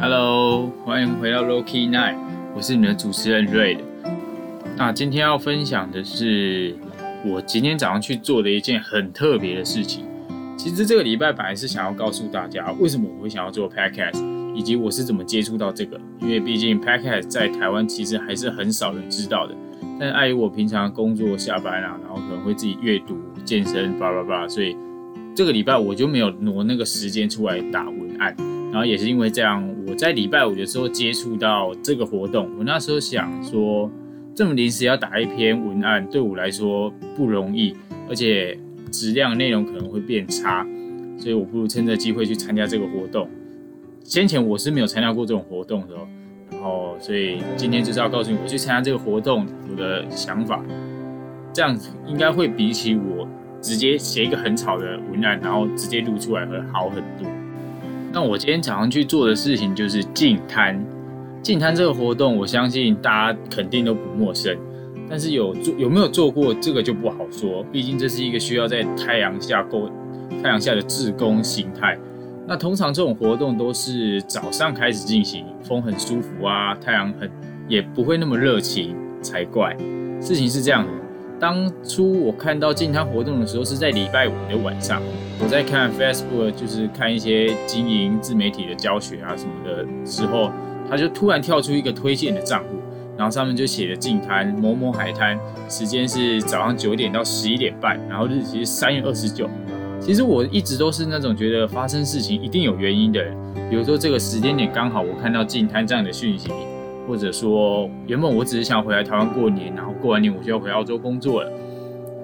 Hello，欢迎回到 Loki Night，我是你的主持人 Ray。那今天要分享的是我今天早上去做的一件很特别的事情。其实这个礼拜本来是想要告诉大家为什么我会想要做 Podcast，以及我是怎么接触到这个。因为毕竟 Podcast 在台湾其实还是很少人知道的。但碍于我平常工作下班啊，然后可能会自己阅读、健身，叭叭叭，所以这个礼拜我就没有挪那个时间出来打文案。然后也是因为这样，我在礼拜五的时候接触到这个活动，我那时候想说，这么临时要打一篇文案，对我来说不容易，而且质量内容可能会变差，所以我不如趁这机会去参加这个活动。先前我是没有参加过这种活动的。然后，所以今天就是要告诉你，我去参加这个活动我的想法，这样子应该会比起我直接写一个很吵的文案，然后直接录出来会好很多。那我今天早上去做的事情就是净滩。净滩这个活动，我相信大家肯定都不陌生，但是有做有没有做过这个就不好说，毕竟这是一个需要在太阳下工、太阳下的自工形态。那通常这种活动都是早上开始进行，风很舒服啊，太阳很也不会那么热情才怪。事情是这样的，当初我看到进滩活动的时候是在礼拜五的晚上，我在看 Facebook，就是看一些经营自媒体的教学啊什么的时候，他就突然跳出一个推荐的账户，然后上面就写了进滩某某海滩，时间是早上九点到十一点半，然后日期是三月二十九。其实我一直都是那种觉得发生事情一定有原因的人，比如说这个时间点刚好我看到进滩这样的讯息，或者说原本我只是想回来台湾过年，然后过完年我就要回澳洲工作了。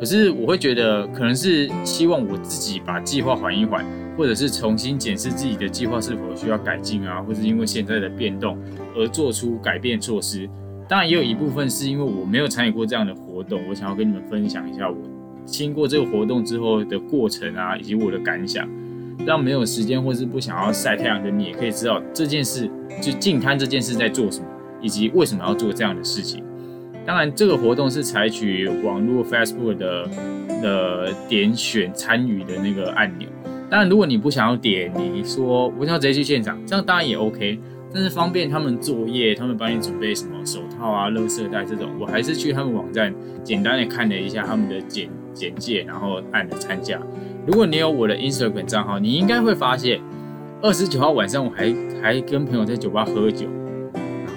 可是我会觉得可能是希望我自己把计划缓一缓，或者是重新检视自己的计划是否需要改进啊，或是因为现在的变动而做出改变措施。当然也有一部分是因为我没有参与过这样的活动，我想要跟你们分享一下我。经过这个活动之后的过程啊，以及我的感想，让没有时间或是不想要晒太阳的你，也可以知道这件事就净滩这件事在做什么，以及为什么要做这样的事情。当然，这个活动是采取网络 Facebook 的的点选参与的那个按钮。当然，如果你不想要点，你说我想要直接去现场，这样当然也 OK。但是方便他们作业，他们帮你准备什么手套啊、垃圾袋这种，我还是去他们网站简单的看了一下他们的简简介，然后按了参加。如果你有我的 Instagram 账号，你应该会发现，二十九号晚上我还还跟朋友在酒吧喝酒，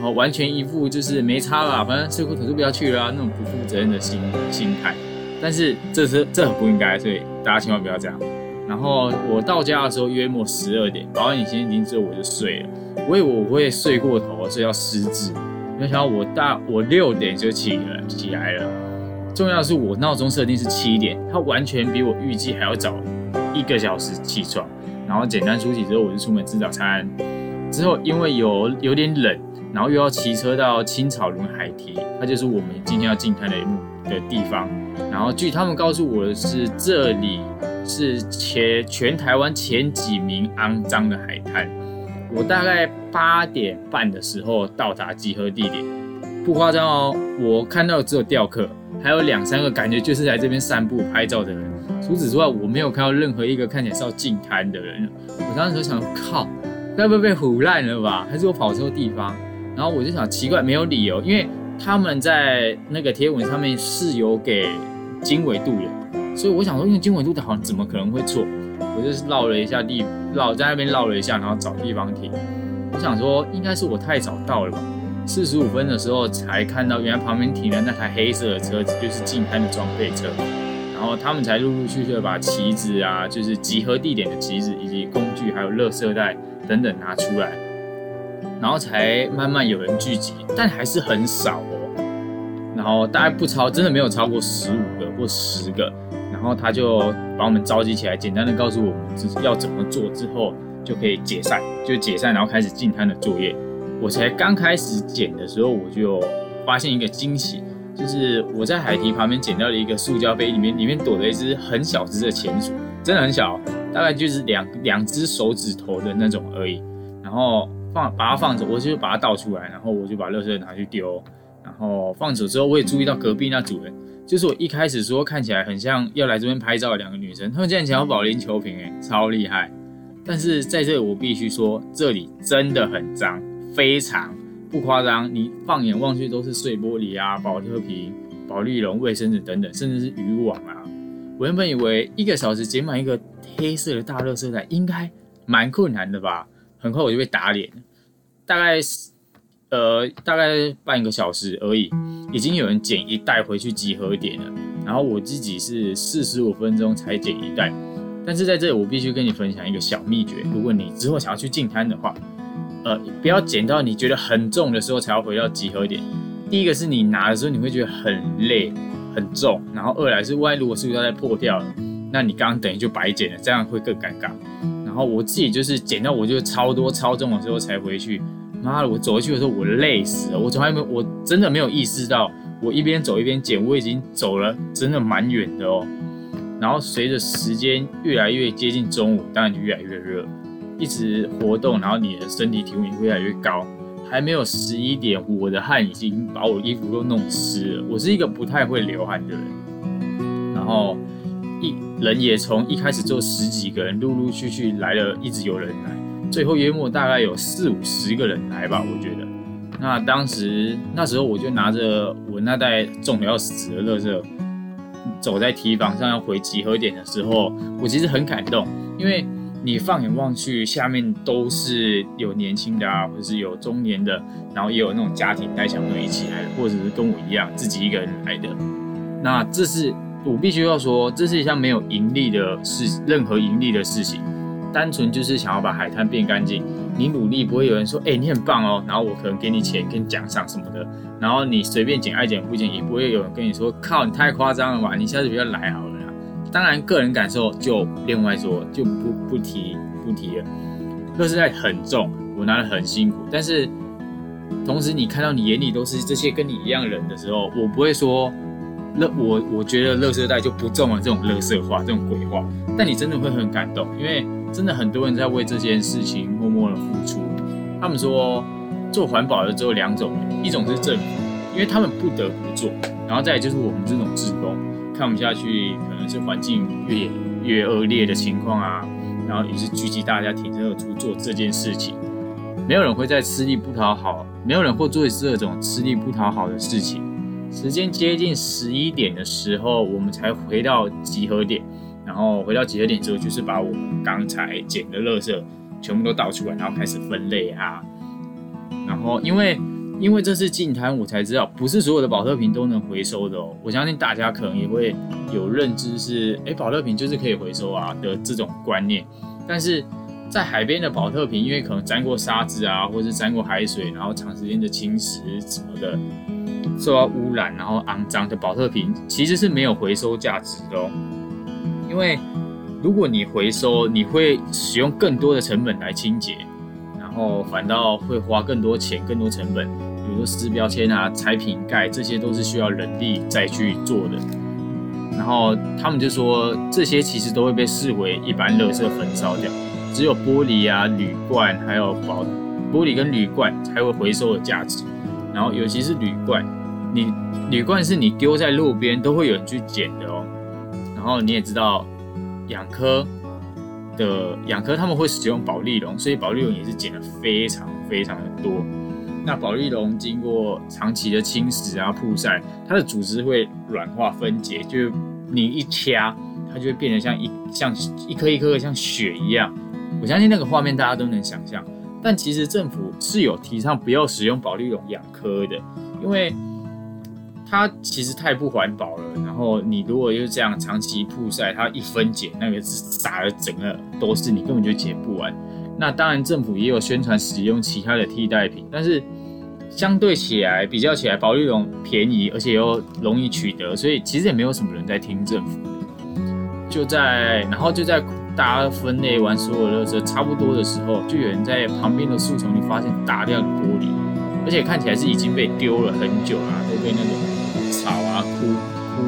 后完全一副就是没差啦，反正睡过头就不要去了那种不负责任的心心态。但是这是这很不应该，所以大家千万不要这样。然后我到家的时候约莫十二点，保安已经之后我就睡了。我以为我会睡过头，睡到失智。没想到我大我六点就起了起来了。重要的是我闹钟设定是七点，它完全比我预计还要早一个小时起床。然后简单梳洗之后，我就出门吃早餐。之后因为有有点冷，然后又要骑车到青草轮海堤，它就是我们今天要进滩的的地方。然后据他们告诉我的是，这里是前全台湾前几名肮脏的海滩。我大概八点半的时候到达集合地点，不夸张哦。我看到只有钓客，还有两三个感觉就是来这边散步拍照的人。除此之外，我没有看到任何一个看起来是要进滩的人。我当时想，靠，该不会被唬烂了吧？还是我跑错地方？然后我就想，奇怪，没有理由，因为他们在那个贴文上面是有给经纬度的，所以我想说，因为经纬度的好像，怎么可能会错？我就是绕了一下地，绕在那边绕了一下，然后找地方停。我想说，应该是我太早到了吧。四十五分的时候才看到，原来旁边停的那台黑色的车子就是进滩的装备车。然后他们才陆陆续续的把旗子啊，就是集合地点的旗子，以及工具，还有垃圾袋等等拿出来。然后才慢慢有人聚集，但还是很少哦。然后大概不超，真的没有超过十五个或十个。然后他就把我们召集起来，简单的告诉我们要怎么做，之后就可以解散，就解散，然后开始进滩的作业。我才刚开始捡的时候，我就发现一个惊喜，就是我在海堤旁边捡到了一个塑胶杯，里面里面躲着一只很小只的潜鼠，真的很小，大概就是两两只手指头的那种而已。然后放把它放着，我就把它倒出来，然后我就把垃圾拿去丢。然后放走之后，我也注意到隔壁那主人。就是我一开始说看起来很像要来这边拍照的两个女生，她们竟然想要保龄球瓶，哎，超厉害！但是在这里我必须说，这里真的很脏，非常不夸张。你放眼望去都是碎玻璃啊、保特瓶、保丽龙、卫生纸等等，甚至是渔网啊。我原本以为一个小时捡满一个黑色的大垃圾袋应该蛮困难的吧，很快我就被打脸了。大概呃大概半个小时而已，已经有人捡一袋回去集合点了。然后我自己是四十五分钟才捡一袋。但是在这里，我必须跟你分享一个小秘诀。如果你之后想要去进摊的话，呃，不要捡到你觉得很重的时候才要回到集合点。第一个是你拿的时候你会觉得很累、很重，然后二来是万一如果塑料袋破掉了，那你刚刚等于就白捡了，这样会更尴尬。然后我自己就是捡到我就超多超重的时候才回去。妈的，我走回去的时候我累死了，我从来没有我真的没有意识到，我一边走一边捡，我已经走了真的蛮远的哦。然后随着时间越来越接近中午，当然就越来越热，一直活动，然后你的身体体温也越来越高。还没有十一点，我的汗已经把我衣服都弄湿了。我是一个不太会流汗的人，然后一人也从一开始就十几个人，陆陆续续来了，一直有人来，最后约莫大概有四五十个人来吧，我觉得。那当时那时候我就拿着我那袋重的要死的乐色。走在堤防上要回集合点的时候，我其实很感动，因为你放眼望去，下面都是有年轻的啊，或者是有中年的，然后也有那种家庭带小朋友一起来的，或者是跟我一样自己一个人来的。那这是我必须要说，这是一项没有盈利的事，任何盈利的事情，单纯就是想要把海滩变干净。你努力不会有人说，哎，你很棒哦，然后我可能给你钱、跟奖赏什么的。然后你随便捡爱捡不捡，也不会有人跟你说，靠，你太夸张了吧，你下次不要来好了。当然，个人感受就另外说，就不不提不提了。乐色袋很重，我拿的很辛苦，但是同时你看到你眼里都是这些跟你一样人的时候，我不会说，乐我我觉得乐色袋就不重了这种乐色话，这种鬼话。但你真的会很感动，因为。真的很多人在为这件事情默默的付出。他们说做环保的只有两种，一种是政府，因为他们不得不做；然后再就是我们这种职工，看不下去，可能是环境越越恶劣的情况啊，然后于是聚集大家挺身而出做这件事情。没有人会在吃力不讨好，没有人会做这种吃力不讨好的事情。时间接近十一点的时候，我们才回到集合点。然后回到集合点之后，就是把我们刚才捡的垃圾全部都倒出来，然后开始分类啊。然后因为因为这是净滩，我才知道不是所有的保特瓶都能回收的哦。我相信大家可能也会有认知是，哎，保特瓶就是可以回收啊的这种观念。但是在海边的保特瓶，因为可能沾过沙子啊，或者是沾过海水，然后长时间的侵蚀什么的，受到污染，然后肮脏的保特瓶其实是没有回收价值的哦。因为如果你回收，你会使用更多的成本来清洁，然后反倒会花更多钱、更多成本，比如说撕标签啊、拆瓶盖，这些都是需要人力再去做的。然后他们就说，这些其实都会被视为一般垃圾焚烧掉，只有玻璃啊、铝罐还有保玻璃跟铝罐才会回收的价值。然后尤其是铝罐，你铝罐是你丢在路边都会有人去捡的哦。然后你也知道，养科的养科他们会使用保利龙，所以保利龙也是捡的非常非常的多。那保利龙经过长期的侵蚀啊、曝晒，它的组织会软化分解，就你一掐，它就会变得像一像一颗一颗的像血一样。我相信那个画面大家都能想象。但其实政府是有提倡不要使用保利龙养科的，因为。它其实太不环保了，然后你如果又这样长期曝晒，它一分解，那个是撒的整个都是，你根本就解不完。那当然政府也有宣传使用其他的替代品，但是相对起来比较起来，保利龙便宜，而且又容易取得，所以其实也没有什么人在听政府。就在然后就在大家分类完所有垃圾差不多的时候，就有人在旁边的树丛里发现大量的玻璃，而且看起来是已经被丢了很久了，都被那种。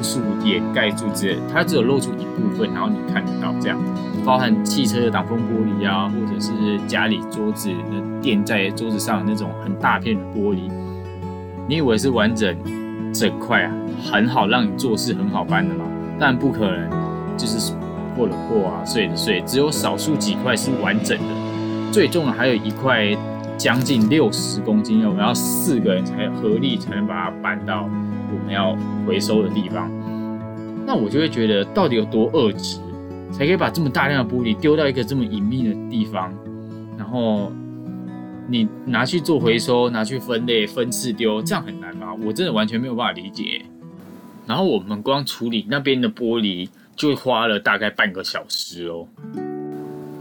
树掩盖住之类，它只有露出一部分，然后你看得到这样，包含汽车的挡风玻璃啊，或者是家里桌子的垫在桌子上那种很大片的玻璃，你以为是完整整块啊，很好让你做事很好搬的吗？但不可能，就是破了破啊，碎的碎，只有少数几块是完整的。最重的还有一块将近六十公斤，我们要四个人才合力才能把它搬到我们要回收的地方。那我就会觉得，到底有多恶质，才可以把这么大量的玻璃丢到一个这么隐秘的地方，然后你拿去做回收，拿去分类分次丢，这样很难吗？我真的完全没有办法理解。然后我们光处理那边的玻璃，就花了大概半个小时哦。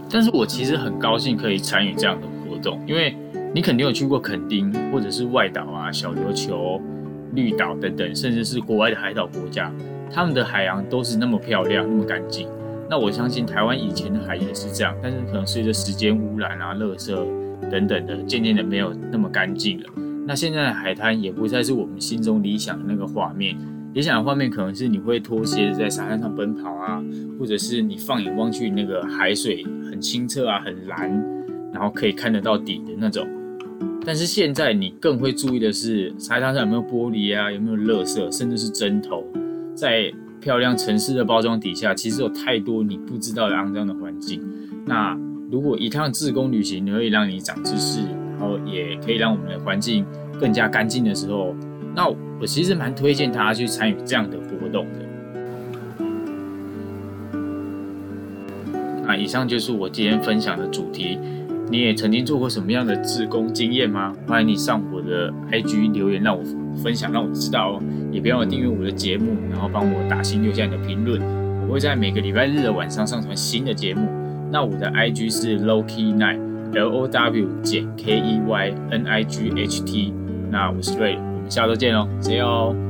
但是我其实很高兴可以参与这样的活动，因为你肯定有去过垦丁，或者是外岛啊、小琉球、绿岛等等，甚至是国外的海岛国家，他们的海洋都是那么漂亮、那么干净。那我相信台湾以前的海也是这样，但是可能随着时间污染啊、垃圾等等的，渐渐的没有那么干净了。那现在的海滩也不再是我们心中理想的那个画面。理想的画面可能是你会脱鞋子在沙滩上奔跑啊，或者是你放眼望去，那个海水很清澈啊，很蓝，然后可以看得到底的那种。但是现在你更会注意的是沙滩上有没有玻璃啊，有没有垃圾，甚至是针头。在漂亮城市的包装底下，其实有太多你不知道的肮脏的环境。那如果一趟自工旅行可以让你长知识，然后也可以让我们的环境更加干净的时候，那我其实蛮推荐大家去参与这样的活动的。那以上就是我今天分享的主题。你也曾经做过什么样的志工经验吗？欢迎你上我的 IG 留言，让我分享，让我知道哦。也别忘了订阅我的节目，然后帮我打新留下你的评论。我会在每个礼拜日的晚上上传新的节目。那我的 IG 是 Lowkey Night，L O W 减 K E Y N I G H T。那我是瑞。下周见喽，See you。